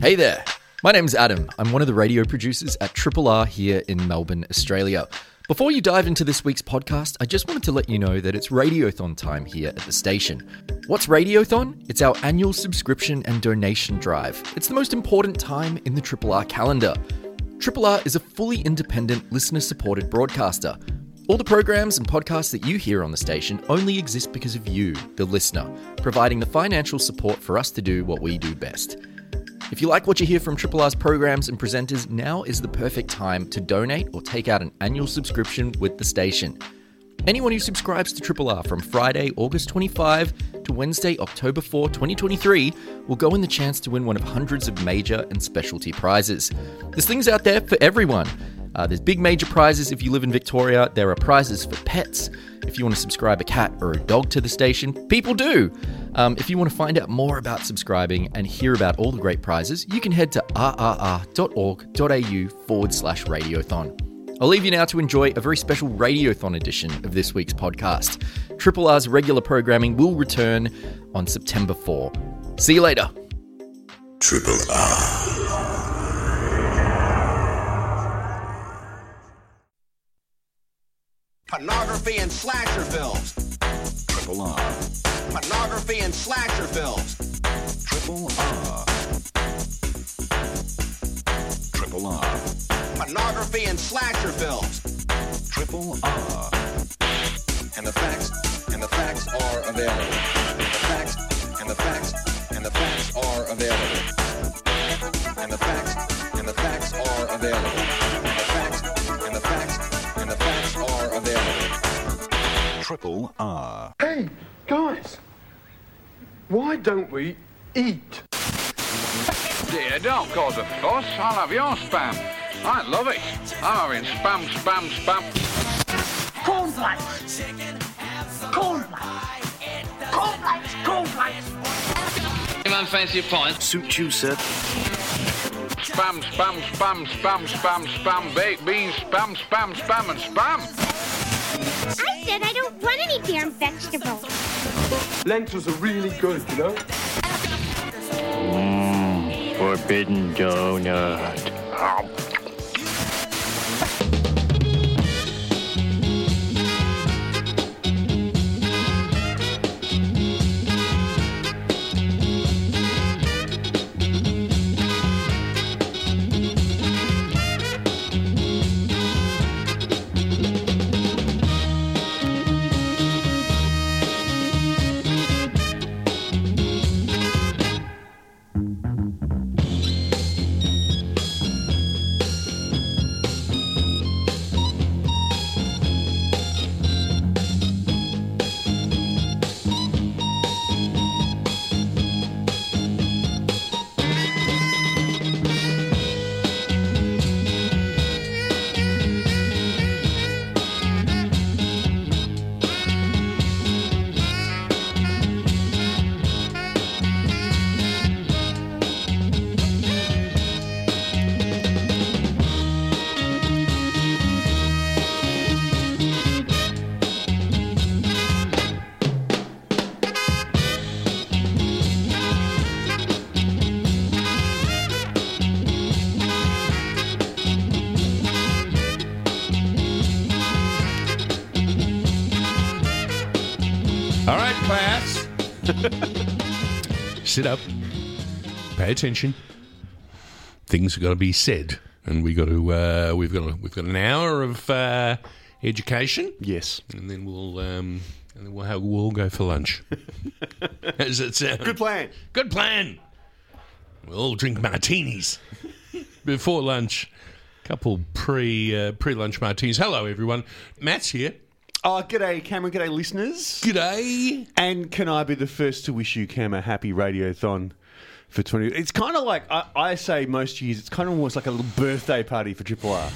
Hey there. My name's Adam. I'm one of the radio producers at Triple R here in Melbourne, Australia. Before you dive into this week's podcast, I just wanted to let you know that it's Radiothon time here at the station. What's Radiothon? It's our annual subscription and donation drive. It's the most important time in the Triple R calendar. Triple R is a fully independent, listener supported broadcaster. All the programs and podcasts that you hear on the station only exist because of you, the listener, providing the financial support for us to do what we do best. If you like what you hear from Triple R's programs and presenters, now is the perfect time to donate or take out an annual subscription with the station. Anyone who subscribes to Triple R from Friday, August 25 to Wednesday, October 4, 2023 will go in the chance to win one of hundreds of major and specialty prizes. There's things out there for everyone. Uh, there's big major prizes if you live in Victoria. There are prizes for pets. If you want to subscribe a cat or a dog to the station, people do. Um, if you want to find out more about subscribing and hear about all the great prizes, you can head to rrr.org.au forward slash radiothon. I'll leave you now to enjoy a very special Radiothon edition of this week's podcast. Triple R's regular programming will return on September 4. See you later. Triple R. Pornography and slasher films. Triple R. Pornography and slasher films. Triple R. Triple R. Pornography and slasher films. Triple R. And the facts, and the facts are available. The facts, and the facts, and the facts are available. And the facts, and the facts are available. Triple R. Hey, guys, why don't we eat? Dear, don't cause a fuss. I'll have your spam. I love it. Ah, I'm having spam, spam, spam. cornflakes. Cornflakes. Cornflakes. Cornflakes. Man, fancy a pint? Suit you, sir. Spam, spam, spam, spam, spam, spam, baked beans, spam, spam, spam, and spam. I said I don't want any damn vegetables. Lentils are really good, you know? Mmm, forbidden donut. Sit up. Pay attention. Things are going to be said, and we got to. Uh, we've got. A, we've got an hour of uh, education. Yes. and then we'll. Um, and then we'll, have, we'll all go for lunch. Does that sound? Good plan. Good plan. We'll all drink martinis before lunch. Couple pre uh, pre lunch martinis. Hello, everyone. Matt's here. Oh, g'day, Cameron. G'day, listeners. G'day. And can I be the first to wish you, Cam, a happy radiothon for 20. It's kind of like, I, I say most years, it's kind of almost like a little birthday party for Triple R.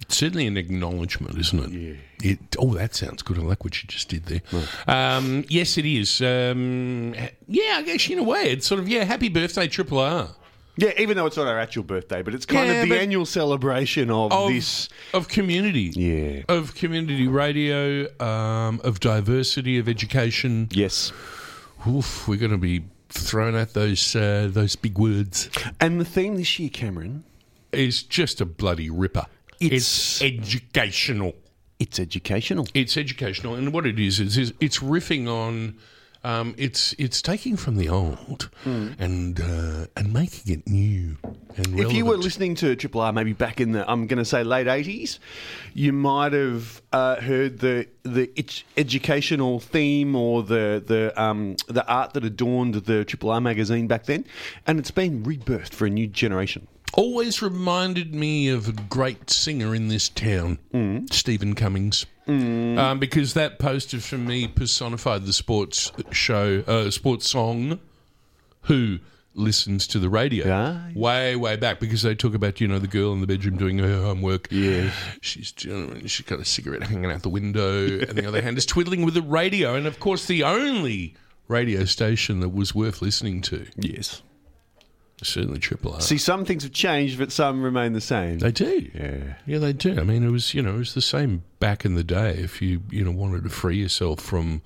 It's certainly an acknowledgement, isn't it? Yeah. It, oh, that sounds good. I like what you just did there. Um, yes, it is. Um, yeah, I guess in a way, it's sort of yeah. Happy birthday, Triple R. Yeah, even though it's not our actual birthday, but it's kind Yeah, of the but- annual celebration of, Of this. of community, Yeah. of community radio, um, of diversity, of education. Yes. Oof, we're going to be thrown out those uh, those big words. And the theme this year, Cameron, is just a bloody ripper. It's- It's, educational. it's educational. It's educational, and what it is is, is it's riffing on. Um, it's it's taking from the old and uh, and making it new and relevant. If you were listening to Triple R maybe back in the I'm going to say late 80s, you might have uh, heard the the ed- educational theme or the the um, the art that adorned the Triple R magazine back then, and it's been rebirthed for a new generation. Always reminded me of a great singer in this town, Stephen Cummings. Um, because that poster for me personified the sports show, uh, sports song, Who Listens to the Radio. Ah. Way, way back because they talk about, you know, the girl in the bedroom doing her homework. yeah She's, she's got a cigarette hanging out the window, and the other hand is twiddling with the radio. And of course, the only radio station that was worth listening to, Yes. Certainly Triple R. See, some things have changed, but some remain the same. They do. Yeah. Yeah, they do. I mean, it was you know it was the same back in the day. If you you know wanted to free yourself from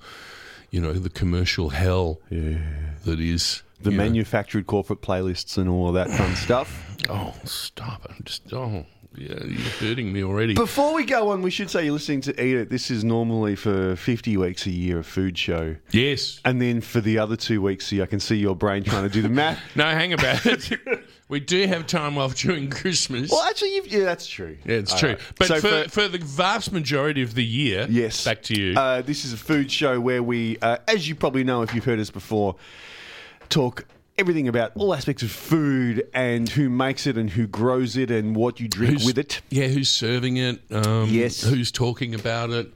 you know the commercial hell that is the you know- manufactured corporate playlists and all that fun stuff. Oh, stop it! I'm just oh yeah, you're hurting me already. Before we go on, we should say you're listening to Eat It. This is normally for 50 weeks a year a food show. yes. And then for the other two weeks, see, I can see your brain trying to do the math. No, hang about it. we do have time off during Christmas. well, actually, you've, yeah, that's true. yeah, it's All true. right. But So for, for, the vast majority of the year, Yes. back to you. Uh, this is a food show where we, uh, as you probably know if you've heard us before, talk everything about all aspects of food and who makes it and who grows it and what you drink Who's- with it. Yeah, who's serving it? Um, Yes. Who's talking about it?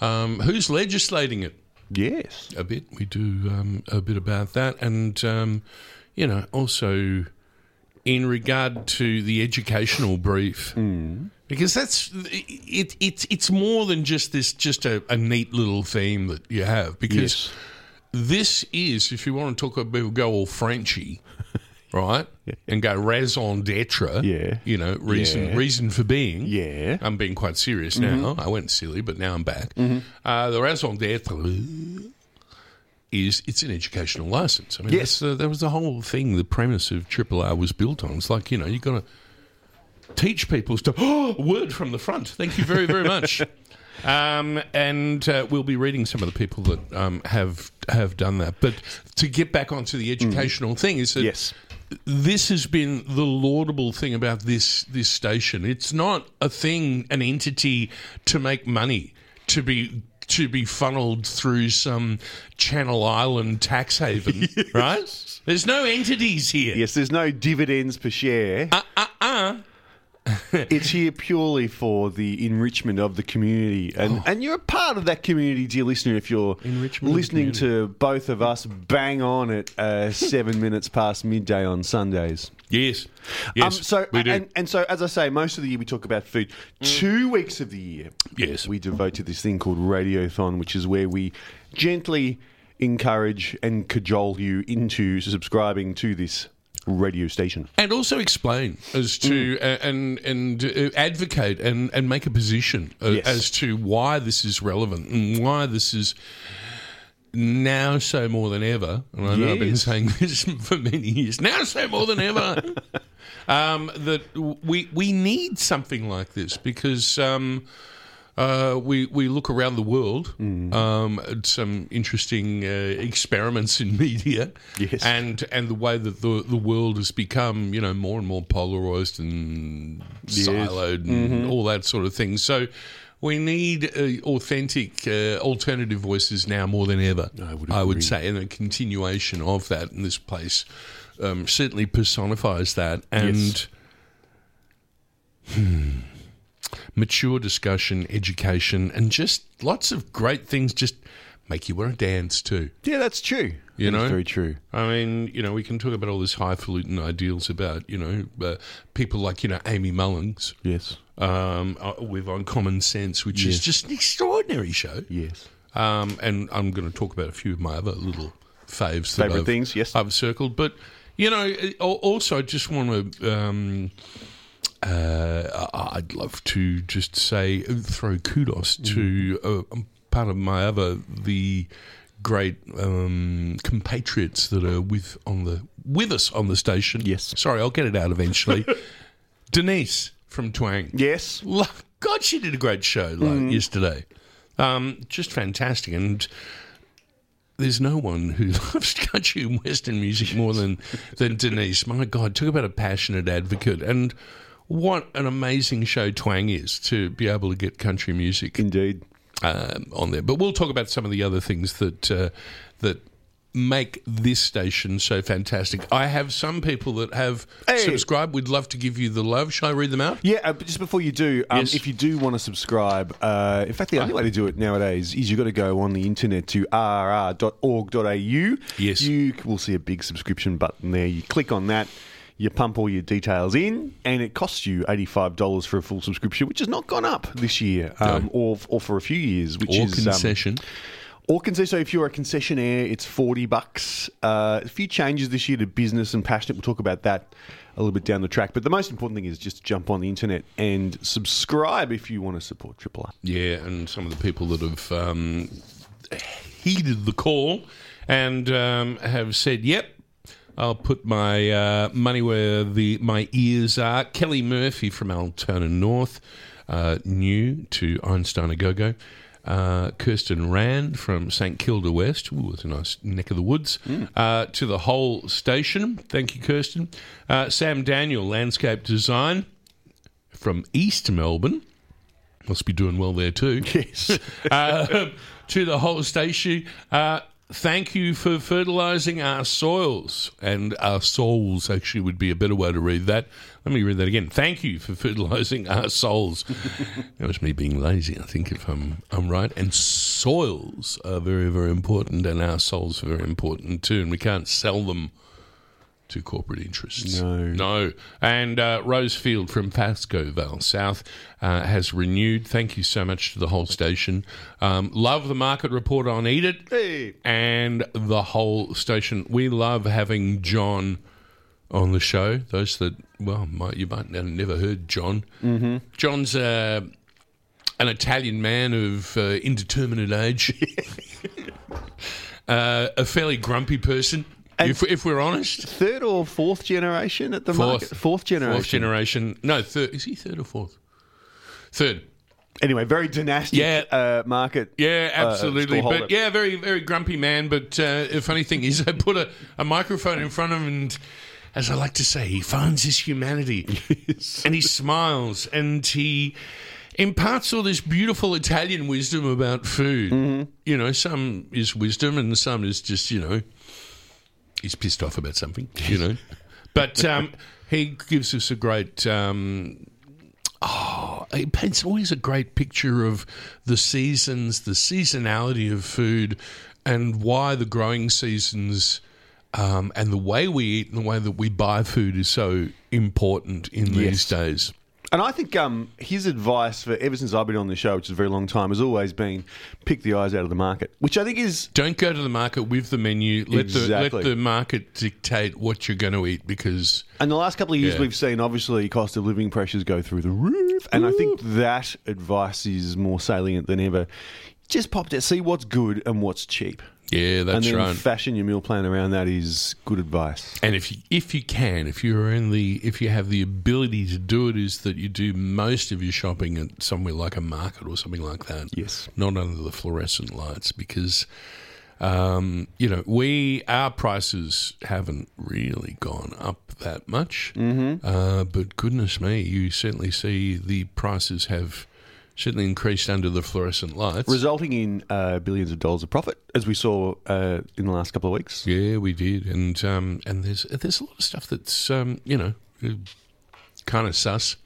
Um, who's legislating it? Yes. a bit. We do um, a bit about that, and um, you know, also in regard to the educational brief, because that's it. It's it's more than just this, just a, a neat little theme that you have. Because Yes. This is, if you want to talk about go all Frenchy. Right, and go raison d'etre. Yeah. you know, reason Yeah. reason for being. Yeah. I'm being quite serious now. I went silly, but now I'm back. Uh, the raison d'etre is it's an educational license. I mean, Yes. that's, uh, that was the whole thing. The premise of Triple R was built on. It's like you know, you've got to teach people stuff. Oh, word from the front. Thank you very very much. Um, and uh, we'll be reading some of the people that um, have have done that. But to get back onto the educational thing is that Yes. this has been the laudable thing about this this station. It's not a thing, an entity to make money, to be to be funneled through some Channel Island tax haven, right? There's no entities here. Yes, there's no dividends per share. Uh, uh, uh. it's here purely for the enrichment of the community, and and you're a part of that community, dear listener. If you're Oh. Enrichment listening to both of us bang on at uh, seven minutes past midday on Sundays. Yes, yes. um, so we do. and, and so as I say, most of the year we talk about food. Two weeks of the year, Yes. we devote to this thing called Radiothon, which is where we gently encourage and cajole you into subscribing to this radio station. and also explain as to uh, and and uh, advocate and and make a position uh, Yes. as to why this is relevant and why this is now so more than ever. And I know I've been saying this for many years. Now so more than ever. um, that we we need something like this because. Um, uh, we we look around the world um, at some interesting uh, experiments in media, Yes. and and the way that the the world has become, you know, more and more polarized and siloed and all that sort of thing. So. We need uh, authentic, uh, alternative voices now more than ever. I would I would say, and a continuation of that in this place um, certainly personifies that. And Yes. Mature discussion, education, and just lots of great things just make you want to dance too. Yeah, that's true. You That know? very true. I mean, you know, we can talk about all this highfalutin ideals about, you know, uh, people like, you know, Amy Mullings Yes. um, uh, with Uncommon Sense, which is just an extraordinary show. Yes. Um, and I'm going to talk about a few of my other little faves. that Favourite I've- things, yes. I've circled. But, you know, also I just want to. Um, uh, I'd love to just say, throw kudos to uh, part of my other, the great um, compatriots that are with on the with us on the station. Yes. Sorry, I'll get it out eventually. Denise from Twang. Yes. God, she did a great show like, yesterday. Um, just fantastic. And there's no one who loves country and western music more than, than Denise. My God, talk about a passionate advocate. And what an amazing show Twang is to be able to get country music Indeed. um, on there. But we'll talk about some of the other things that uh, that make this station so fantastic. I have some people that have Hey. subscribed. We'd love to give you the love. Shall I read them out? Yeah, uh, but just before you do, um, Yes. if you do want to subscribe, uh, in fact, the only way to do it nowadays is you've got to go on the internet to rr.org.au. Yes. You will see a big subscription button there. You click on that, you pump all your details in, and it costs you $85 for a full subscription, which has not gone up this year um, or, or for a few years, which Or is. um, concession. or concession. So if you're a concessionaire, it's forty bucks. Uh, a few changes this year to business and passionate. We'll talk about that a little bit down the track. But the most important thing is just jump on the internet and subscribe if you want to support Triple R. Yeah, and some of the people that have um, heeded the call and um, have said, "Yep, I'll put my uh, money where the my ears are." Kelly Murphy from Altona North, uh, new to Einstein a Go Go. Uh, Kirsten Rand from St Kilda West, Ooh, it's a nice neck of the woods, uh, to the whole station. Thank you, Kirsten. Uh, Sam Daniel, landscape design from East Melbourne. Must be doing well there too. Yes. uh, to the whole station. Thank you for fertilising our soils and our souls. Actually, would be a better way to read that. Let me read that again. Thank you for fertilising our souls. that was me being lazy. I think if I'm I'm right. And soils are very very important, and our souls are very important too. And we can't sell them to corporate interests. No. No. And uh, Rosefield from Pascoe Vale South uh, has renewed. Thank you so much to the whole station. Um, love the market report on Eat It Hey. and the whole station. We love having John on the show. Those that, well, might, you might have never heard John. Mm-hmm. John's uh, an Italian man of uh, indeterminate age, uh, a fairly grumpy person. If, if we're honest, Third or fourth generation at the Fourth. market? Fourth generation. Fourth generation. No, third. Is he third or fourth? Third. Anyway, very dynastic Yeah. uh, market. Yeah, uh, absolutely. stallholder. but yeah, very, very grumpy man. But uh, the funny thing is, I put a, a microphone in front of him, and as I like to say, he finds his humanity, and he smiles, and he imparts all this beautiful Italian wisdom about food. Mm-hmm. You know, some is wisdom, and some is just you know, he's pissed off about something. You know, but um, he gives us a great. Um, Oh, it paints always a great picture of the seasons, the seasonality of food, and why the growing seasons um, and the way we eat and the way that we buy food is so important in these Yes. days. And I think um, his advice for ever since I've been on the show, which is a very long time, has always been pick the eyes out of the market, which I think is Don't go to the market with the menu. Let the Exactly. let the market dictate what you're going to eat because And the last couple of years, Yeah. we've seen obviously cost of living pressures go through the roof, and I think that advice is more salient than ever. Just pop down, see what's good and what's cheap, yeah, that's and then right. fashion your meal plan around that is good advice. And if you, if you can, if you're in the, if you have the ability to do it, is that you do most of your shopping at somewhere like a market or something like that. Yes. not under the fluorescent lights because, um, you know, we our prices haven't really gone up that much. Mm-hmm. Uh, but goodness me, you certainly see the prices have certainly increased under the fluorescent lights. Resulting in uh, billions of dollars of profit, as we saw uh, in the last couple of weeks. Yeah, we did, and um, and there's there's a lot of stuff that's um, you know kind of sus.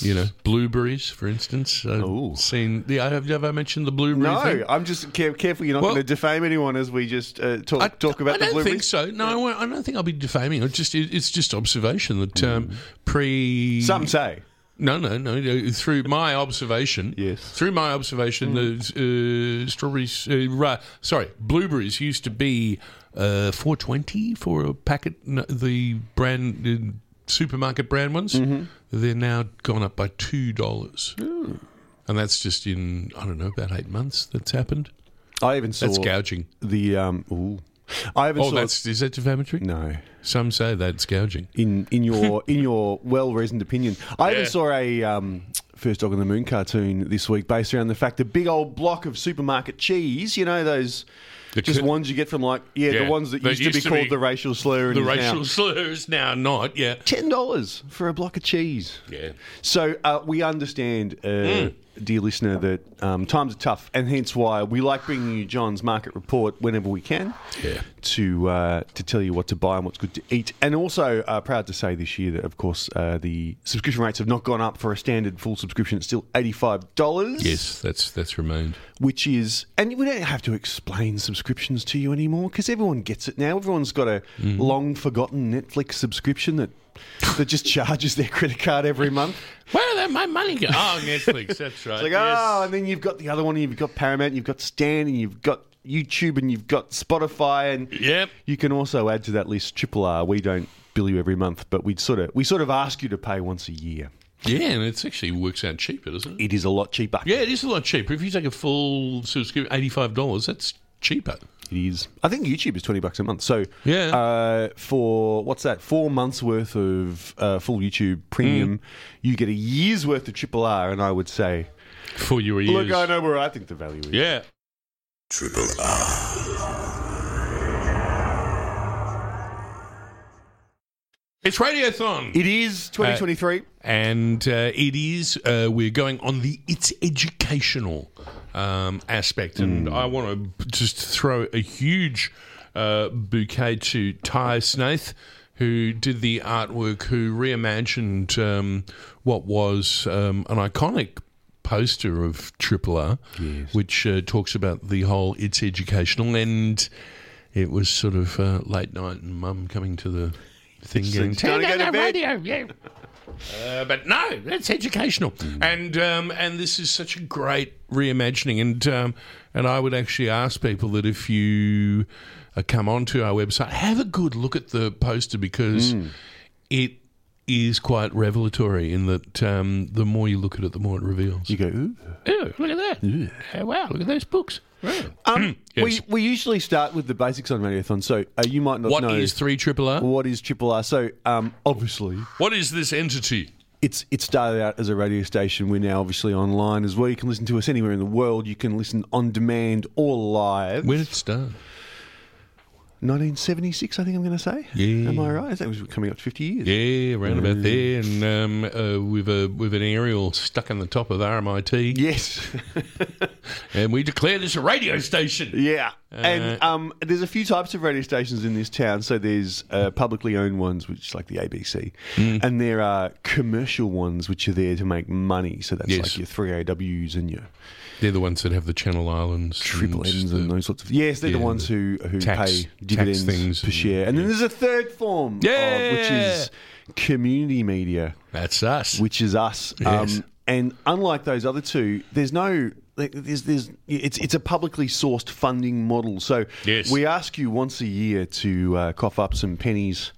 You know, blueberries, for instance. I've Ooh. seen the. Have, have I mentioned the blueberry No, thing? I'm just care- careful you're not Well- going to defame anyone as we just uh, talk, talk about I the don't think so. No, I I don't think I'll be defaming. It's just it's just observation that Mm. um, pre Some say. No no no through my observation Yes. through my observation the uh, strawberries uh, ra- sorry blueberries used to be uh, four twenty for a packet the brand uh, supermarket brand ones Mm-hmm. they're now gone up by two dollars and that's just in I don't know about eight months that's happened I even saw That's gouging. the um. Ooh, I even Oh, saw that's is that defamatory? no. Some say that's gouging. in in your in your well reasoned opinion. I even Yeah. saw a um, first dog on the moon cartoon this week based around the fact the big old block of supermarket cheese. You know those. The just ones you get from like yeah, Yeah, the ones that that used, to be to called be the racial slur. The and is now racial slurs now not. Yeah. ten dollars for a block of cheese. Yeah. So uh, we understand, uh, dear listener, that um, times are tough, and hence why we like bringing you John's market report whenever we can. Yeah. To uh, to tell you what to buy and what's good to eat, and also uh, proud to say this year that of course uh, the subscription rates have not gone up for a standard full subscription. It's still eighty five dollars. Yes, that's that's remained. which is, and we don't have to explain subscriptions to you anymore because everyone gets it now. Everyone's got a Mm-hmm. long forgotten Netflix subscription that that just charges their credit card every month. Where did my money go? Oh, Netflix. That's right. It's like, oh, yes. oh, and then you've got the other one, you've got Paramount, you've got Stan, and you've got YouTube, and you've got Spotify, and Yep. you can also add to that list Triple R. We don't bill you every month, but we sort of we sort of ask you to pay once a year. Yeah, and it actually works out cheaper, doesn't it? It is a lot cheaper. Yeah, it is a lot cheaper. If you take a full subscription, eighty-five dollars, that's cheaper. It is. I think YouTube is twenty bucks a month. So Yeah. uh, for what's that? Four months worth of uh, full YouTube premium, you get a year's worth of Triple R, and I would say, For your ears. look, I know where I think the value is. Yeah. Triple R. It's Radiothon. It is twenty twenty three. and uh, it is uh, we're going on the it's educational um, aspect. And i want to just throw a huge uh, bouquet to ty snaith who did the artwork who reimagined um, what was um, an iconic poster of triple r which uh, talks about the whole it's educational and it was sort of uh, late night and mum coming to the thing going it's time "Turn down the radio. yeah uh, but no, that's educational, and um, and this is such a great reimagining, and um, and I would actually ask people that if you uh, come onto our website, have a good look at the poster because it is quite revelatory in that um, the more you look at it, the more it reveals. You go, ooh. Oh, look at that! Oh, wow, look at those books. Right. Um, Yes. we, we usually start with the basics on Radiothon, so uh, you might not What know is three triple R? what is Triple R. So um, obviously, What is this entity? it's it started out as a radio station. We're now obviously online as well. You can listen to us anywhere in the world. You can listen on demand or live. When did it start? 1976, I think I'm going to say. Yeah. Am I right? That was coming up to 50 years. Yeah, around about there, and um, uh, with a with an aerial stuck in the top of RMIT, Yes. and we declare this a radio station. yeah. and um, there's a few types of radio stations in this town. So there's uh, publicly owned ones, which is like the ABC, Mm. and there are commercial ones which are there to make money. So that's Yes. like your 3AWs and your They're the ones that have the Channel Islands, triple and M's the- and those sorts of. Yes, they're the ones who who tax- pay dividends things per share. And then there's a third form, of- which is community media. That's us. which is us. Yes. Um, and unlike those other two, there's no. There's, there's, it's, it's a publicly sourced funding model. So Yes. we ask you once a year to uh, cough up some pennies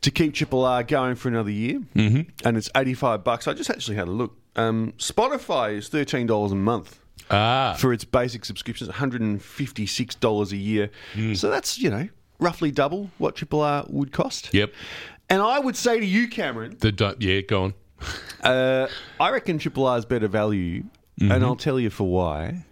to keep Triple R going for another year, mm-hmm. and it's eighty five bucks. I just actually had a look. Um, Spotify is thirteen dollars a month ah, for its basic subscriptions, one hundred and fifty six dollars a year. Mm. So that's you know roughly double what Triple R would cost. yep. And I would say to you, Cameron, The du- yeah, go on. uh, I reckon Triple R is better value, Mm-hmm. and I'll tell you for why.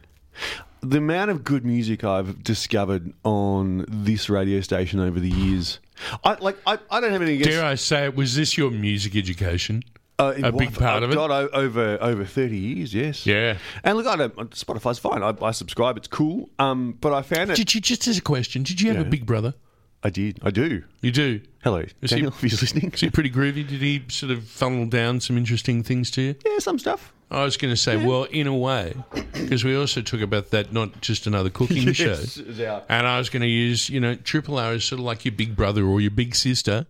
The amount of good music I've discovered on this radio station over the years, I like. I, I don't have anything against. Dare I say it? Was this your music education? Uh, a big part of it? God, over over thirty years, yes. Yeah. And look, I don't. Spotify's fine. I, I subscribe. It's cool. Um, but I found it. Did you just as a question? Did you have a big brother? I did. I do. You do. Hello, Is Daniel. If he's listening. Is he pretty groovy? Did he sort of funnel down some interesting things to you? Yeah, some stuff. I was going to say, well, in a way, because we also talk about that, not just another cooking show. Yes, it's out. And I was going to use, you know, Triple R is sort of like your big brother or your big sister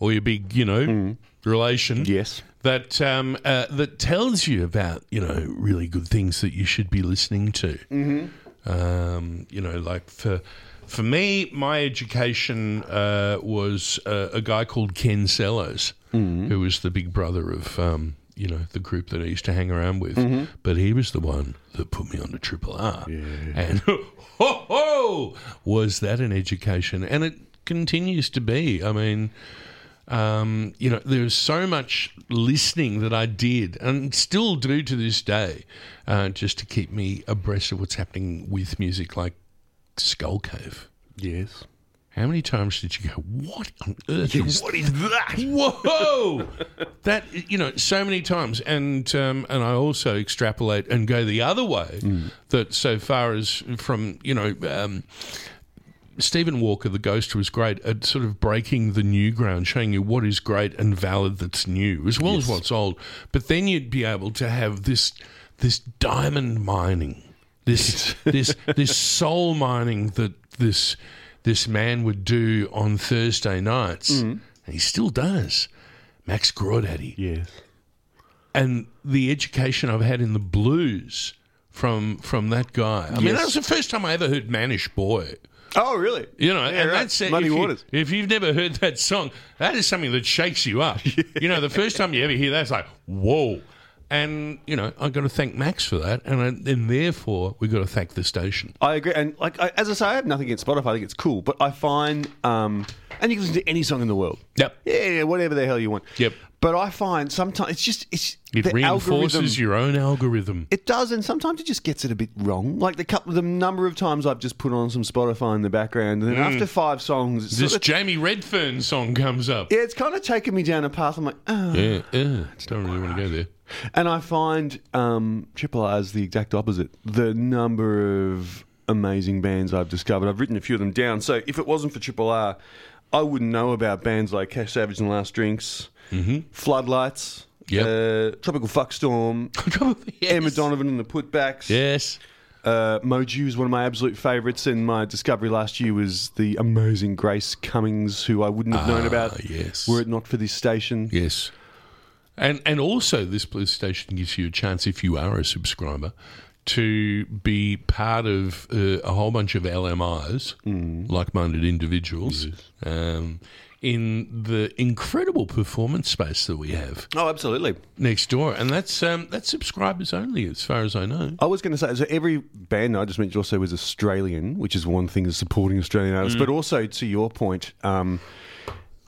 or your big, you know, relation. Yes. That um, uh, that tells you about, you know, really good things that you should be listening to. Mm-hmm. Um, you know, like for for me, my education uh, was uh, a guy called Ken Sellos, who was the big brother of. Um, you know, the group that I used to hang around with. Mm-hmm. But he was the one that put me on to Triple R. And ho, ho, was that an education? And it continues to be. I mean, um, you know, there's so much listening that I did and still do to this day, uh, just to keep me abreast of what's happening with music like Skull Cave. Yes. How many times did you go? What on earth Yeah, is what is that? Whoa! that you know, so many times, and um, and I also extrapolate and go the other way. That so far as from you know. Um, Stephen Walker, the Ghost, was great at sort of breaking the new ground, showing you what is great and valid that's new, as well as what's old. But then you'd be able to have this this diamond mining, this this this soul mining that this this man would do on Thursday nights, mm. and he still does. Max Crawdaddy, Yes. and the education I've had in the blues from from that guy. I mean, that was the first time I ever heard Mannish Boy. Oh, really? You know, Yeah, and right. that's. Muddy if, you, if you've never heard that song, that is something that shakes you up. You know, the first time you ever hear that, it's like, whoa. And, you know, I've got to thank Max for that. And, I- and therefore, we've got to thank the station. I agree, and like I, as I say, I have nothing against Spotify. I think it's cool, but I find, um, and you can listen to any song in the world. Yep. Yeah, yeah, whatever the hell you want. Yep. But I find sometimes it's just it's It the reinforces algorithm- your own algorithm. It does, and sometimes it just gets it a bit wrong. Like the couple, the number of times I've just put on some Spotify in the background, and then after five songs, it's Mm. This sort of- Jamie Redfern song comes up. yeah, it's kind of taken me down a path. I'm like, oh. Yeah, yeah. Don't really want to go there. And I find um, Triple R is the exact opposite. The number of amazing bands I've discovered, I've written a few of them down. So if it wasn't for Triple R, I wouldn't know about bands like Cash Savage and Last Drinks, Floodlights, Yep. uh, Tropical Fuckstorm, yes. Emma Donovan and the Putbacks. Yes. Uh, Moju is one of my absolute favourites, and my discovery last year was the amazing Grace Cummings, who I wouldn't have known Ah, about yes. were it not for this station. Yes. And and also this blues station gives you a chance if you are a subscriber to be part of uh, a whole bunch of LMIs, like-minded individuals, um, in the incredible performance space that we have Oh, absolutely. next door, and that's um, that's subscribers only, as far as I know. I was going to say, so every band I just mentioned also was Australian, which is one thing is supporting Australian artists, but also to your point, um,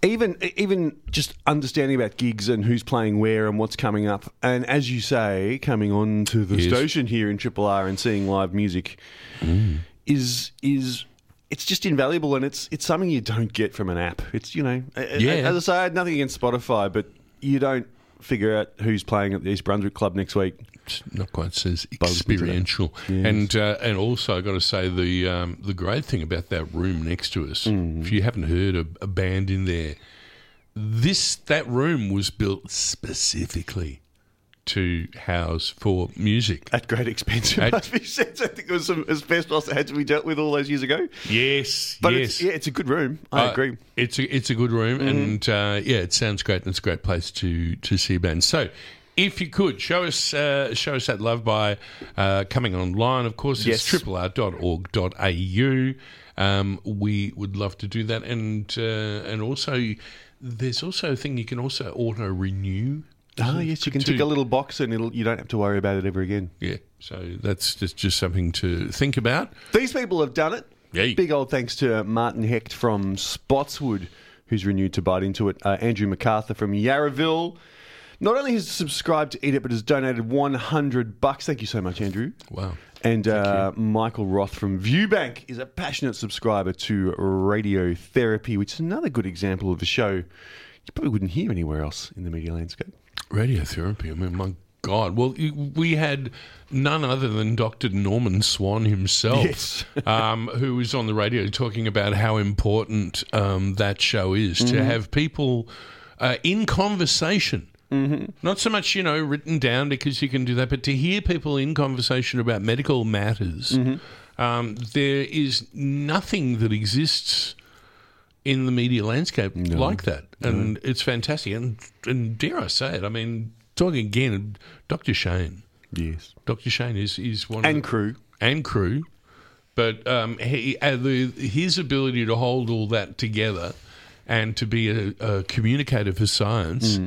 even even just understanding about gigs and who's playing where and what's coming up, and as you say, coming on to the Yes. station here in Triple R and seeing live music mm. is is. It's just invaluable, and it's it's something you don't get from an app. It's you know, Yeah. As I say, I had nothing against Spotify, but you don't figure out who's playing at the East Brunswick Club next week. It's not quite so Bugs me today. experiential, Yes. and uh, and also I got to say the um, the great thing about that room next to us. Mm. If you haven't heard a, a band in there, this that room was built specifically to house for music. At great expense, At- must be said. I think it was some asbestos that had to be dealt with all those years ago. Yes, But yes, it's, yeah, it's a good room. I Uh, agree. It's a it's a good room, and uh, yeah, it sounds great, and it's a great place to to see a band. So. If you could show us uh, show us that love by uh, coming online, of course, it's triple Yes. triplr.org.au. Um, we would love to do that, and uh, and also there's also a thing you can also auto renew. Ah, yes, you can tick a little box and it'll, you don't have to worry about it ever again. Yeah, so that's just just something to think about. These people have done it. Yay. Big old thanks to Martin Hecht from Spotswood, who's renewed to bite into it. Uh, Andrew MacArthur from Yarraville. Not only has subscribed to Eat It, but has donated 100 bucks. Thank you so much, Andrew. Wow. And uh, Michael Roth from Viewbank is a passionate subscriber to Radiotherapy, which is another good example of a show you probably wouldn't hear anywhere else in the media landscape. Radiotherapy. I mean, my God. Well, we had none other than Dr. Norman Swan himself, Yes. um, who was on the radio talking about how important um, that show is Mm-hmm. to have people uh, in conversation. Mm-hmm. Not so much, you know, written down because you can do that, but to hear people in conversation about medical matters. Mm-hmm. Um, there is nothing that exists in the media landscape like that, and it's fantastic. And and dare I say it? I mean, talking again, Doctor Shane. Yes. Doctor Shane is is one And of the, crew. and crew, but um, he, uh, the, his ability to hold all that together and to be a, a communicator for science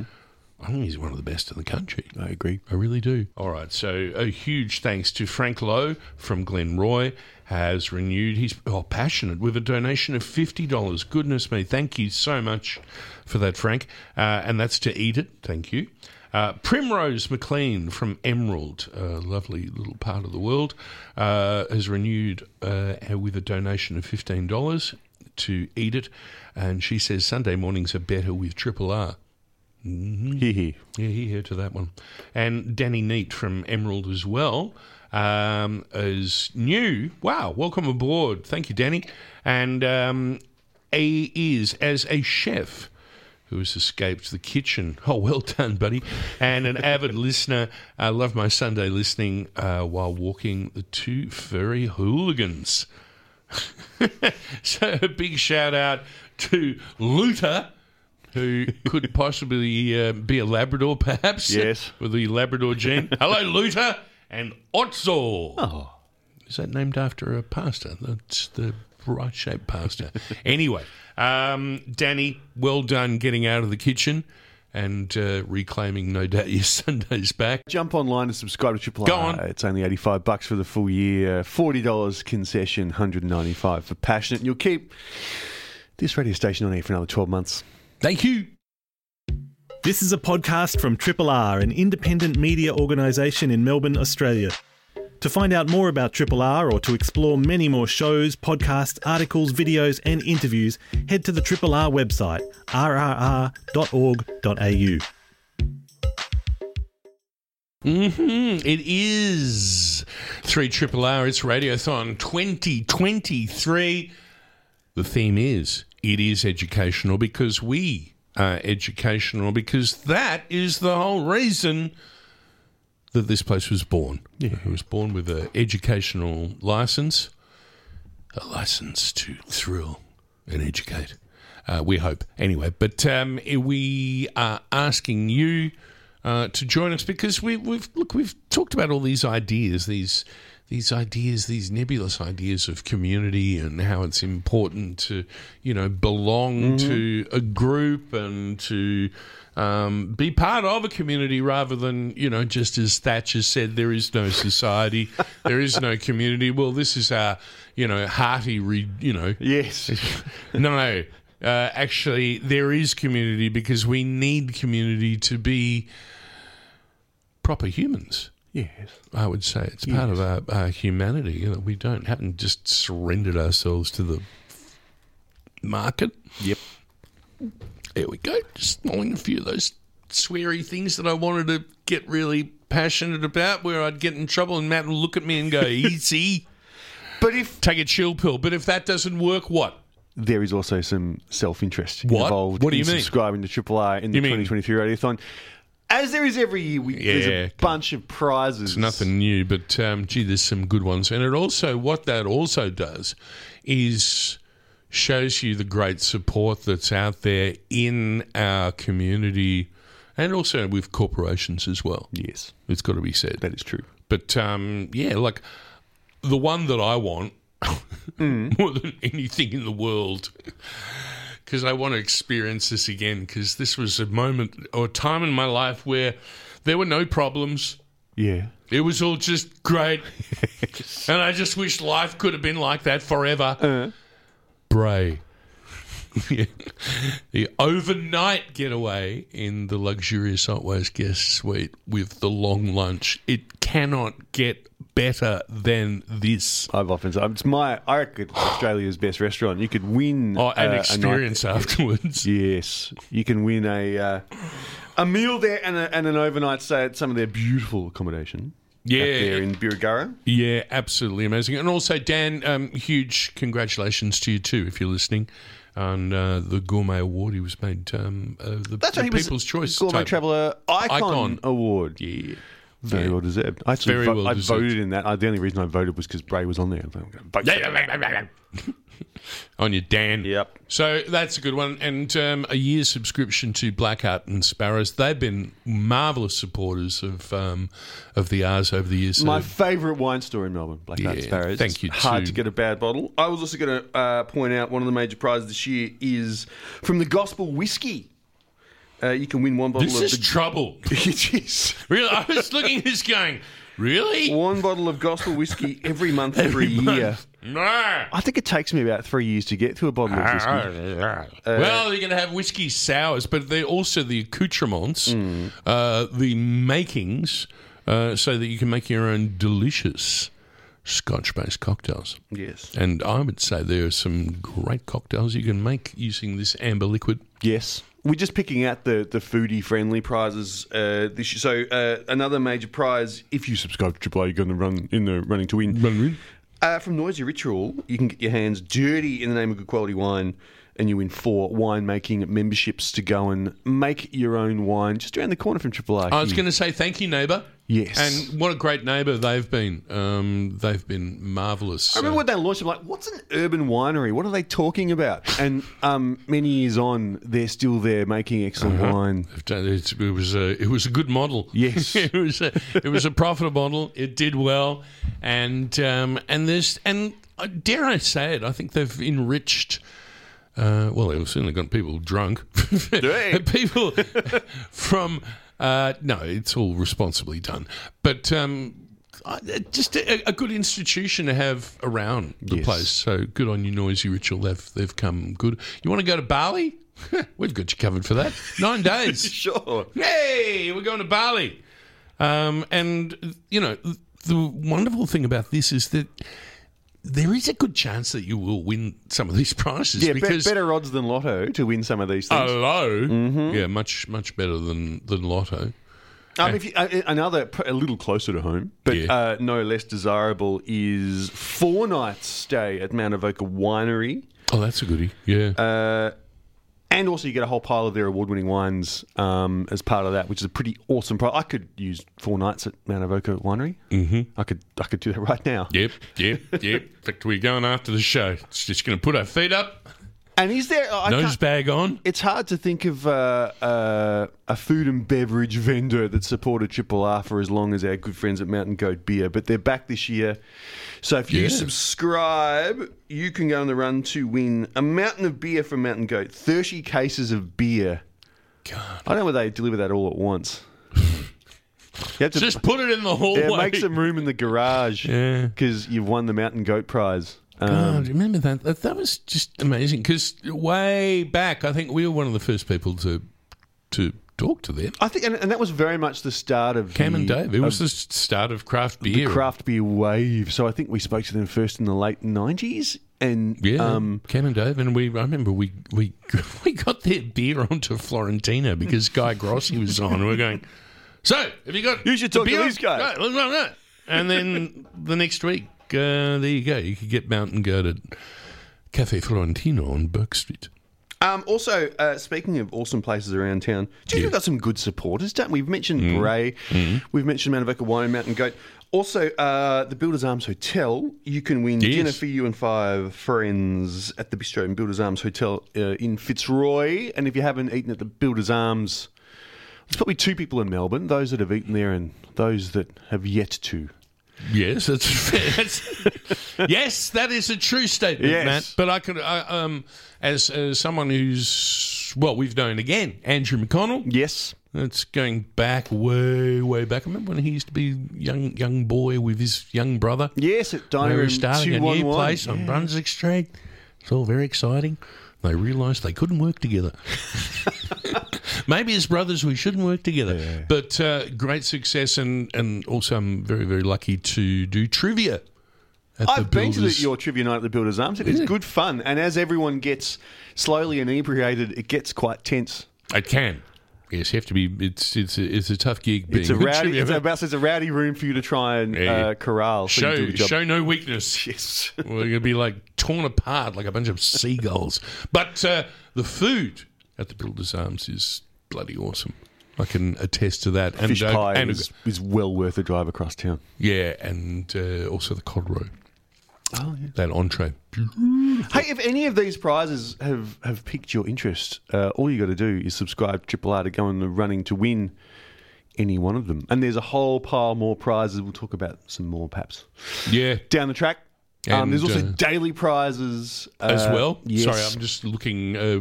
I think he's one of the best in the country. I agree. I really do. All right, so a huge thanks to Frank Lowe from Glenroy has renewed his oh passionate with a donation of fifty dollars. Goodness me, thank you so much for that, Frank. Uh, and that's to eat it. Thank you. Uh, Primrose McLean from Emerald, a lovely little part of the world, uh, has renewed uh, with a donation of fifteen dollars to eat it, and she says Sunday mornings are better with Triple R. Here, here. Yeah, he here to that one. And Danny Neat from Emerald as well um, is new. Wow, welcome aboard. Thank you, Danny. And um, he is as a chef who has escaped the kitchen. Oh, well done, buddy. And an avid listener. I love my Sunday listening uh, while walking the two furry hooligans. so a big shout out to Luther who could possibly uh, be a Labrador, perhaps. Yes. With the Labrador gene. Hello, Luther and Otzo. Oh. Is that named after a pastor? That's the right shaped pastor. anyway, um, Danny, well done getting out of the kitchen and uh, reclaiming, no doubt, your Sundays back. Jump online and subscribe to Triple Go on. It's only 85 bucks for the full year, $40 concession, 195 for Passionate. And you'll keep this radio station on air for another 12 months. Thank you. This is a podcast from Triple R, an independent media organisation in Melbourne, Australia. To find out more about Triple R or to explore many more shows, podcasts, articles, videos, and interviews, head to the Triple R website, rrr.org.au. hmm It is 3 Triple R. It's Radiothon 2023. The theme is it is educational because we are educational because that is the whole reason that this place was born. Yeah. It was born with an educational license, a license to thrill and educate. Uh, we hope. Anyway, but um, we are asking you uh, to join us because we, we've look we've talked about all these ideas, these these ideas, these nebulous ideas of community and how it's important to you know belong to a group and to um, be part of a community rather than you know just as Thatcher said, there is no society, there is no community. Well, this is our you know hearty, re, you know Yes. no, no. Uh, actually, there is community because we need community to be proper humans. Yes. I would say it's part of our, our humanity. You know, we don't haven't just surrendered ourselves to the market. Yep. There we go. Just knowing a few of those sweary things that I wanted to get really passionate about, where I'd get in trouble and Matt would look at me and go, "Easy, But if take a chill pill." But if that doesn't work, what? there is also some self interest involved What do in you mean? subscribing to Triple R in the You mean- 2023 Radiothon. As there is every year, we, there's a bunch of prizes. It's nothing new, but um, gee, there's some good ones. And it also, what that also does is shows you the great support that's out there in our community and also with corporations as well. Yes, It's got to be said. that is true. But um, yeah, like the one that I want more than anything in the world. Because I want to experience this again. Because this was a moment or a time in my life where there were no problems. Yeah. It was all just great. and I just wish life could have been like that forever. Uh-huh. Brae. The overnight getaway in the luxurious Otways guest suite with the long lunch. It cannot get better than this. I've often said it's my. I reckon Australia's best restaurant. You could win Oh, an uh, experience night- afterwards. Yes, you can win a uh, a meal there and, a, and an overnight stay at some of their beautiful accommodation. Yeah. there in Birregurra. Yeah, absolutely amazing. And also, Dan, um, huge congratulations to you too, if you're listening, on uh, the Gourmet Award. He was made um, uh, the, That's the right. He was People's Choice Gourmet type. Traveller Icon, Icon. Award. Yeah. Very Yeah. well deserved. I actually Very vo- well I deserved. voted in that. I, the only reason I voted was because Brae was on there. I thought, I'm gonna vote for him. on your Dan. Yep. So that's a good one. And um, a year's subscription to Blackheart and Sparrows. They've been marvellous supporters of um, of the R's over the years. So My favourite wine store in Melbourne, Black Heart Yeah, Sparrows. thank It's you Hard too. to get a bad bottle. I was also going to uh, point out one of the major prizes this year is from the Gospel Whiskey. Uh, you can win one bottle This of is the trouble. it is Really, I was looking at this going, really? one bottle of gospel whiskey every month for a year. No. I think it takes me about three years to get to a bottle of whiskey. Uh, well, you're going to have whiskey sours, but they're also the accoutrements, Hmm. uh, the makings, uh, so that you can make your own delicious Scotch-based cocktails. Yes. And I would say there are some great cocktails you can make using this amber liquid. Yes. We're just picking out the, the foodie friendly prizes uh, this year. So uh, another major prize, if you subscribe to Triple R, you're going to run in the running to win. Run Uh, from Noisy Ritual, you can get your hands dirty in the name of good quality wine, and you win four winemaking memberships to go and make your own wine just around the corner from Triple R. I was going to say thank you, neighbour. Yes. And what a great neighbour they've been. Um, they've been marvellous. I remember when they launched, I'm like, what's an urban winery? What are they talking about? And um, many years on, they're still there making excellent Uh-huh. wine. They've done- It, it was a it was a good model. Yes. it was a, it was a profitable model. It did well, and um, and there's and uh, dare I say it? I think they've enriched. Uh, well, they've certainly got people drunk. People from uh, no, it's all responsibly done, but. Um, just a, a good institution to have around the Yes. place. So good on you, Noisy Ritual. They've they've come good. You want to go to Bali? We've got you covered for that. Nine days. Sure. Hey, we're going to Bali. Um, and, you know, the wonderful thing about this is that there is a good chance that you will win some of these prizes. Yeah, be- better odds than Lotto to win some of these things. Hello. Yeah, much, much better than, than Lotto. Um, if you, uh, another a little closer to home, but Yeah. uh, no less desirable, is four nights stay at Mount Avoca Winery, Oh, that's a goodie. Yeah. uh, and also you get a whole pile of their award-winning wines um, as part of that, which is a pretty awesome price. I could use four nights at Mount Avoca Winery. Mm-hmm. I could I could do that right now. yep, yep, yep. In fact, we're going after the show. It's just going to put our feet up, And is there? I nose bag on. It's hard to think of uh, uh, a food and beverage vendor that supported Triple R for as long as our good friends at Mountain Goat Beer, but they're back this year. So if you Yeah. subscribe, you can go on the run to win a mountain of beer from Mountain Goat, 30 cases of beer. God. I don't know whether they deliver that all at once. You have to Just put it in the hallway. yeah, make some room in the garage Yeah. because you've won the Mountain Goat prize. Um, God, remember that? that? That was just amazing because way back, I think we were one of the first people to to talk to them. I think, and, and that was very much the start of Cam the, and Dave. It was the start of craft beer, the craft beer wave. So I think we spoke to them first in the late nineties, and yeah, um, Cam and Dave, and we. I remember we we we got their beer onto Florentino because Guy Grossi was on. and we're going. So, have you got? You should talk to these guys. Let's run that. And then the next week, uh, there you go. You could get Mountain Goat at Cafe Florentino on Bourke Street. Um, also, uh, speaking of awesome places around town, do you think we've got some good supporters? Don't we? We've mentioned Mm. Brae, we've mentioned Mount Avoca Wine, Mountain Goat. Also, uh, the Builders Arms Hotel. You can win Yes. dinner for you and five friends at the Bistro and Builders Arms Hotel uh, in Fitzroy. And if you haven't eaten at the Builders Arms, there's probably two people in Melbourne: those that have eaten there and those that have yet to. Yes, that's. That's, yes, that is a true statement, Yes. Matt. But I could, I, um, as, as someone who's well, we've known again Andrew McConnell. Yes. That's going back way, way back. I remember when he used to be young, young boy with his young brother. Yes, at They Dining Room starting a new 211. place on Brunswick Street. It's all very exciting. They realised they couldn't work together. Maybe as brothers we shouldn't work together. But uh, great success, and, and also I'm very, very lucky to do trivia at I've been to the, your trivia night at the Builders Arms. It is Yeah. good fun, and as everyone gets slowly inebriated, it gets quite tense. It can. Yes, you have to be. It's it's a, it's a tough gig. Being It's a rowdy. It's about it's a rowdy room for you to try and Yeah. uh, corral. so you do show job. show no weakness. Yes. We're going to be like torn apart like a bunch of seagulls. But uh, the food at the Builders Arms is bloody awesome. I can attest to that. And Fish uh, pie and, is, is well worth a drive across town. yeah, and uh, also the cod roe. Oh, yeah. That entree. Hey, if any of these prizes have, have piqued your interest, uh, all you got to do is subscribe to Triple R to go in the running to win any one of them. And there's a whole pile more prizes. We'll talk about some more perhaps Yeah, down the track. Um, there's also uh, daily prizes uh, as well. Yes. Sorry, I'm just looking. Uh,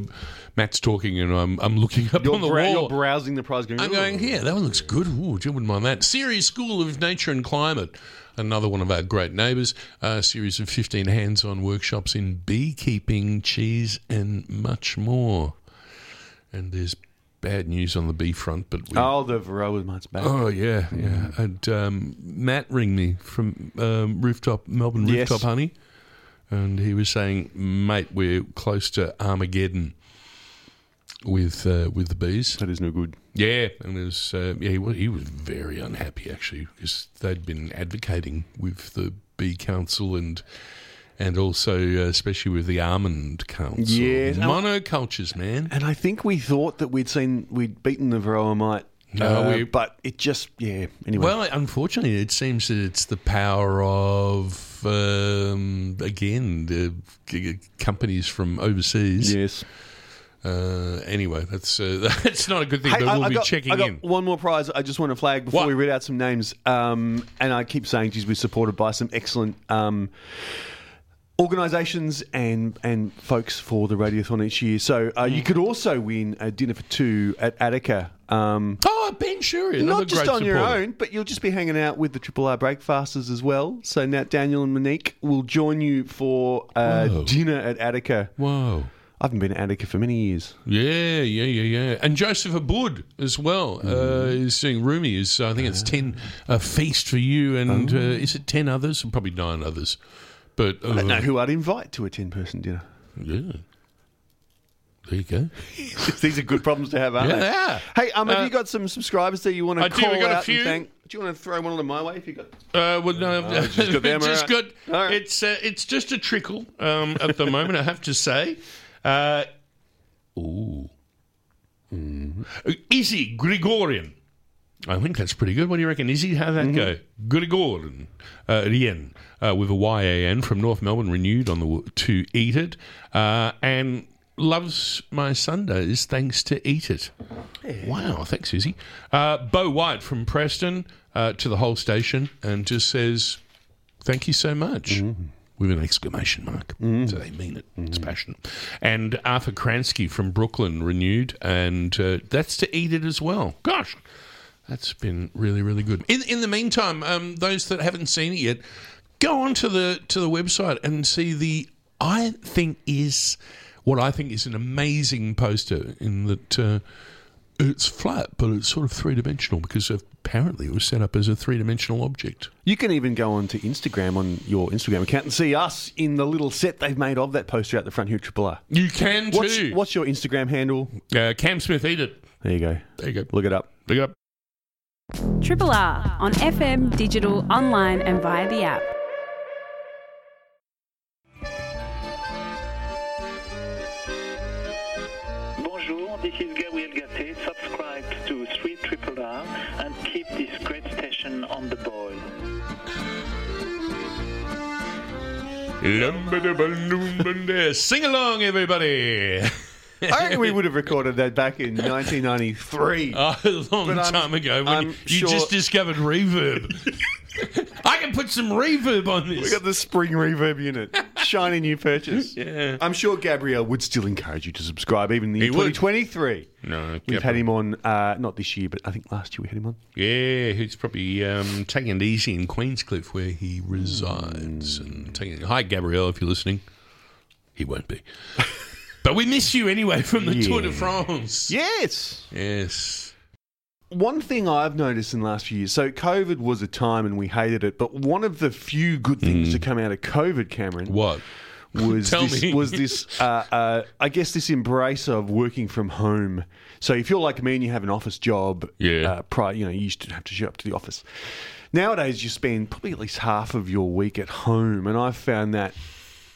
Matt's talking, and I'm I'm looking up You're, on the brow- wall. you're browsing the prize. Going, I'm going here. That one looks good. Ooh, gee, wouldn't mind that. CERES School of Nature and Climate. Another one of our great neighbours. A series of 15 hands-on workshops in beekeeping, cheese, and much more. And there's bad news on the bee front, but we, Oh, the Varroa mites back. Oh yeah, yeah. And um, Matt ring me from um, rooftop Melbourne Yes. rooftop honey, and he was saying, "Mate, we're close to Armageddon with uh, with the bees." That is no good. Yeah, and was uh, yeah he was, he was very unhappy actually because they'd been advocating with the bee council and. And also, uh, especially with the almond council, Yes. monocultures, man. And I think we thought that we'd seen we'd beaten the Varroa mite. No, uh, we- but it just yeah. Anyway, Well, unfortunately, it seems that it's the power of um, again the g- companies from overseas. yes. Uh, anyway, that's uh, that's not a good thing, Hey, but we'll I be got, checking I got in. one more prize. I just want to flag before What? we read out some names. Um, and I keep saying, geez, we're supported by some excellent um, organisations and and folks for the Radiothon each year. So uh, Mm. you could also win a dinner for two at Attica. Um, Oh, Ben Shewry, not just on your own, but you'll just be hanging out with the Triple R Breakfasters as well. So Nat, Daniel, and Monique will join you for uh, Whoa. dinner at Attica. Whoa. I haven't been to Attica for many years. Yeah, yeah, yeah, yeah. And Joseph Abboud as well uh, Mm. is doing Rumi. Is I think it's ten a feast for you, and Oh. uh, is it ten others? Probably nine others. But uh, I don't know who I'd invite to a ten-person dinner. Yeah. There you go. These are good problems to have, aren't Yeah, they? are. Hey, um, have Uh, you got some subscribers that you want to I call we got a out few. and thank? Do you want to throw one of them my way if you got? Uh, well, no, Oh, just got them, just got- right. It's uh, it's just a trickle um, at the moment. I have to say. Uh, ooh, Mm-hmm. Izzy Grigorian. I think that's pretty good. What do you reckon, Izzy? How'd that go? Mm-hmm. Grigorian, uh, Rien, uh, with a YAN from North Melbourne, renewed on the to Eat It, uh, and loves my Sundays thanks to Eat It. Wow, thanks, Izzy. Uh, Bo White from Preston uh, to the whole station and just says, Thank you so much. With an exclamation mark. So they mean it. It's passionate. And Arthur Kransky from Brooklyn renewed, and uh, that's to eat it as well. Gosh, that's been really, really good. In, in the meantime, um, those that haven't seen it yet, go on to the to the website and see the I think is what I think is an amazing poster in that uh, it's flat, but it's sort of three dimensional because apparently it was set up as a three dimensional object. You can even go on to Instagram on your Instagram account and see us in the little set they've made of that poster out the front here Triple R. You can What's, too. what's your Instagram handle? Uh, Cam Smith, eat it. There you go. There you go. Look it up. Look it up. Triple R on FM, digital, online, and via the app. Bonjour, this is Gabriel Gaté. Subscribe to 3 Triple R and keep this great station on the boil. Sing along, everybody. I reckon we would have recorded that back in 1993. Oh, a long But I'm- time ago when I'm you sure- just discovered reverb. I can put some reverb on this. We got the spring reverb unit. Shiny new purchase. Yeah. I'm sure Gabriel would still encourage you to subscribe, even in the year would. 2023. No, We've had him on, uh, not this year, but I think last year we had him on. Yeah, he's probably um, taking it easy in Queenscliff where he resides. And taking Hi, Gabriel, if you're listening. He won't be. but we miss you anyway from the Tour de France. Yes. Yes. One thing I've noticed in the last few years, so COVID was a time and we hated it, but one of the few good things to come out of COVID, Cameron, Mm. What? was Tell this, me. was this uh, uh, I guess this embrace of working from home. So if you're like me and you have an office job, Yeah. uh, prior, you know, you used to have to show up to the office. Nowadays, you spend probably at least half of your week at home, and I've found that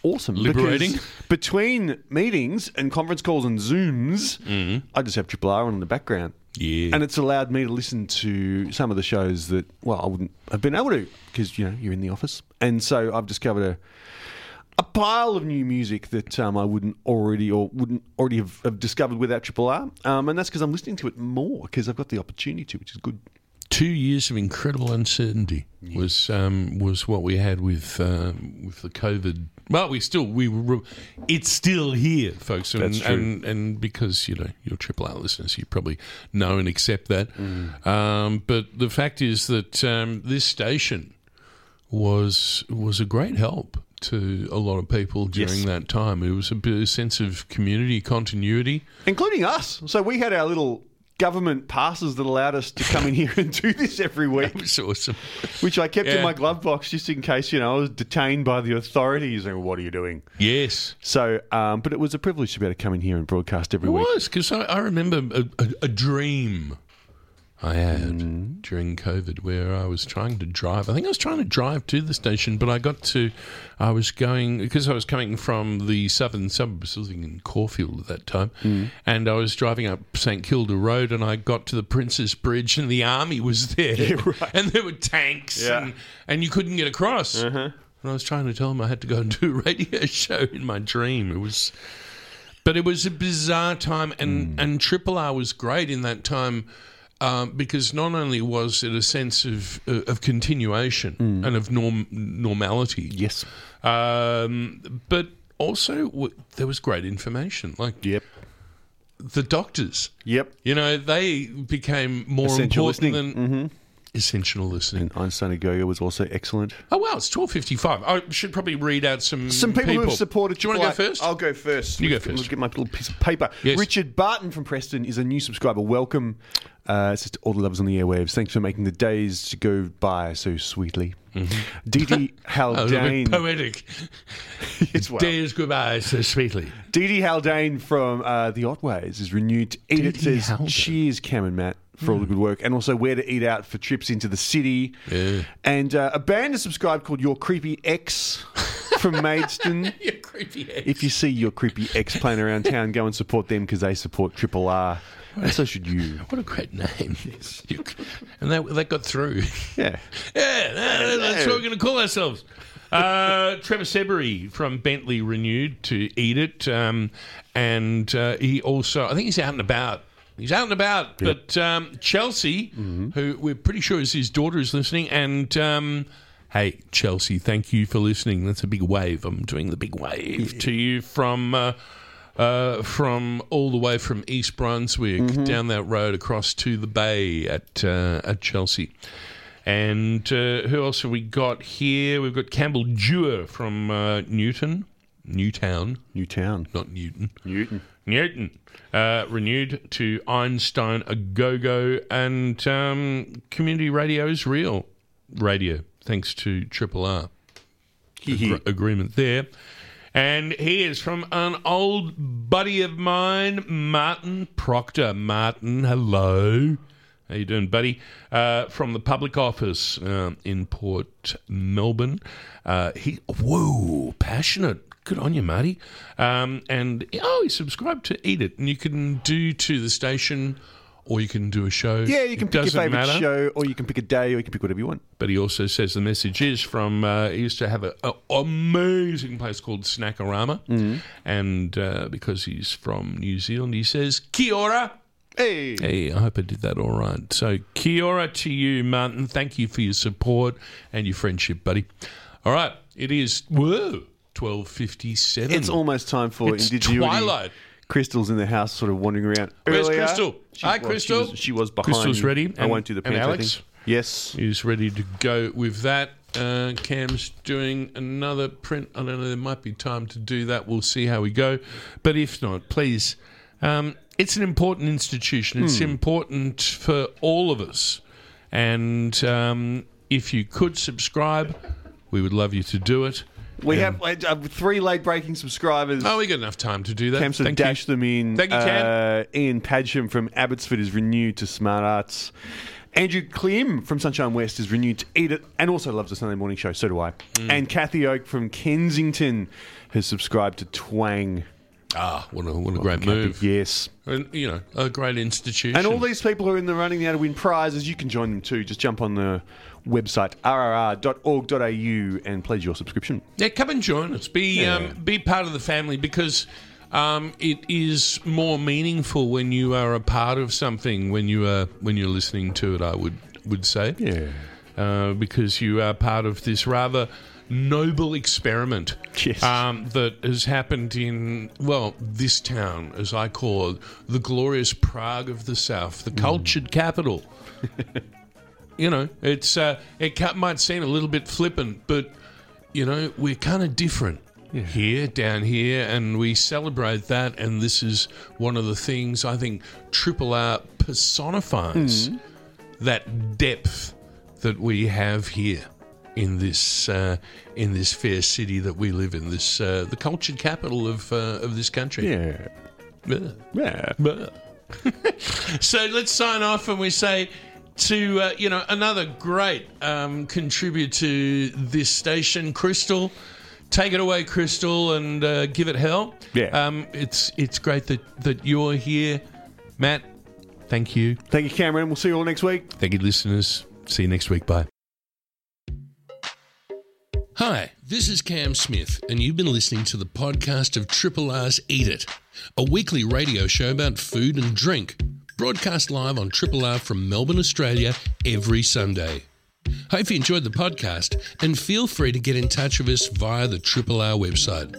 awesome. Liberating. between meetings and conference calls and Zooms, Mm-hmm. I just have Triple R on in the background. Yeah. And it's allowed me to listen to some of the shows that, well, I wouldn't have been able to because, you know, you're in the office. And so I've discovered a, a pile of new music that um, I wouldn't already or wouldn't already have, have discovered without Triple R. Um, and that's because I'm listening to it more because I've got the opportunity to, which is good. Two years of incredible uncertainty was um, was what we had with uh, with the COVID. Well, we still we were, it's still here, folks, and, That's true. and and because you know you're Triple R listeners, you probably know and accept that. Mm. Um, but the fact is that um, this station was was a great help to a lot of people during Yes. that time. It was a of sense of community continuity. including us. So we had our little government passes that allowed us to come in here and do this every week. That was awesome. Which I kept Yeah. in my glove box just in case, you know, I was detained by the authorities and what are you doing? Yes. So, um, but it was a privilege to be able to come in here and broadcast every It week. was because I, I remember a, a, a dream I had Mm. during COVID where I was trying to drive. I think I was trying to drive to the station, but I got to. I was going because I was coming from the southern suburbs, I was living in Caulfield at that time, Mm. and I was driving up St Kilda Road, and I got to the Princess Bridge, and the army was there, and there were tanks, Yeah. and, and you couldn't get across. Uh-huh. And I was trying to tell them I had to go and do a radio show in my dream. It was but it was a bizarre time, and and Triple R was great in that time. Um, because not only was it a sense of uh, of continuation and of norm normality, yes, um, but also w- there was great information. Like, yep, the doctors, yep, you know, they became more Essential important listening. than Mm-hmm. essential listening. And Einstein Agogo was also excellent. Oh wow, it's twelve fifty five. I should probably read out some Some people, who have supported. Do you want to go first? I'll go first. You go Look- first. Look at my little piece of paper. Yes. Richard Barton from Preston is a new subscriber. Welcome. Uh, it says all the lovers on the airwaves. Thanks for making the days to go by so sweetly. Didi Oh, a little Haldane. poetic. Yes, well. Days goodbye so sweetly. Didi Haldane from uh, the Otways is renewed to eat it. Didi Says Haldane. cheers, Cam and Matt, for all the good work, and also where to eat out for trips into the city. Yeah. And uh, a band is subscribed called Your Creepy Ex from Maidstone. You creepy ex. If you see your creepy ex playing around town, go and support them because they support Triple R. And so should you. What a great name. And that, that got through. Yeah. Yeah, no, that's what we're going to call ourselves. Uh, Trevor Sebury from Bentleigh renewed to eat it. Um, and uh, he also, I think he's out and about. He's out and about. But um, Chelsea, who we're pretty sure is his daughter, is listening. And um, hey, Chelsea, thank you for listening. That's a big wave. I'm doing the big wave to you from. Uh, uh, from all the way from East Brunswick down that road across to the bay at uh, at Chelsea. And uh, who else have we got here? We've got Campbell Dewar from uh, Newton, Newtown, Newtown, not Newton, Newton, Newton. Uh, renewed to Einstein a go go and um, community radio is real radio thanks to Triple R Agre- agreement there. And he is from an old buddy of mine, Martin Proctor. Martin, hello. How you doing, buddy? Uh, from the public office um, in Port Melbourne. Uh, he, whoa, passionate. Good on you, Marty. Um, and oh, he subscribed to Eat It, and you can do to the station, or you can do a show. Yeah, you can It pick your favourite matter. show, or you can pick a day, or you can pick whatever you want. But he also says the message is from. Uh, he used to have an amazing place called Snackorama, Mhm. and uh, because he's from New Zealand, he says Kia ora. Hey, hey! I hope I did that all right. So Kia ora to you, Martin. Thank you for your support and your friendship, buddy. All right, it is whoa twelve fifty seven. It's almost time for It's indigenuity. twilight. Crystal's in the house, sort of wandering around. Where's earlier. Crystal? She Hi, was- Crystal. She was, she was behind. Crystal's ready. I won't do the and pants. I Alex. think. Yes. is ready to go with that. Uh, Cam's doing another print. I don't know. There might be time to do that. We'll see how we go. But if not, please. Um, it's an important institution. It's Hmm. important for all of us. And um, if you could subscribe, we would love you to do it. We Um, have uh, three late breaking subscribers. Oh, we got enough time to do that. Cam sort of Thank you. dashed them in. Thank you, Cam. Uh, Ian Padgham from Abbotsford is renewed to Smart Arts. Andrew Klim from Sunshine West is renewed to Eat It and also loves the Sunday morning show. So do I. Mm. And Kathy Oak from Kensington has subscribed to Twang. Ah, what a, what a great Kathy, move. Yes. And, you know, a great institution. And all these people who are in the running now to win prizes, you can join them too. Just jump on the website rrr.org.au and pledge your subscription. Yeah, come and join us. Be Yeah. um, be part of the family because um, it is more meaningful when you are a part of something when you are when you're listening to it. I would would say. Yeah. Uh, because you are part of this rather noble experiment Yes. um, that has happened in, well, this town, as I call it, the glorious Prague of the South, the cultured capital. you know, it's uh, it might seem a little bit flippant, but you know, we're kind of different here, down here, and we celebrate that. And this is one of the things I think Triple R personifies that depth that we have here in this uh, in this fair city that we live in, this uh, the cultured capital of uh, of this country. Yeah. Yeah. Yeah. so let's sign off and we say to uh, you know another great um, contributor to this station, Crystal. Take it away, Crystal, and uh, give it hell. Yeah. Um, it's it's great that that you're here, Matt. Thank you. Thank you, Cameron. We'll see you all next week. Thank you, listeners. See you next week. Bye. Hi, this is Cam Smith, and you've been listening to the podcast of Triple R's Eat It, a weekly radio show about food and drink, broadcast live on Triple R from Melbourne, Australia, every Sunday. Hope you enjoyed the podcast, and feel free to get in touch with us via the Triple R website.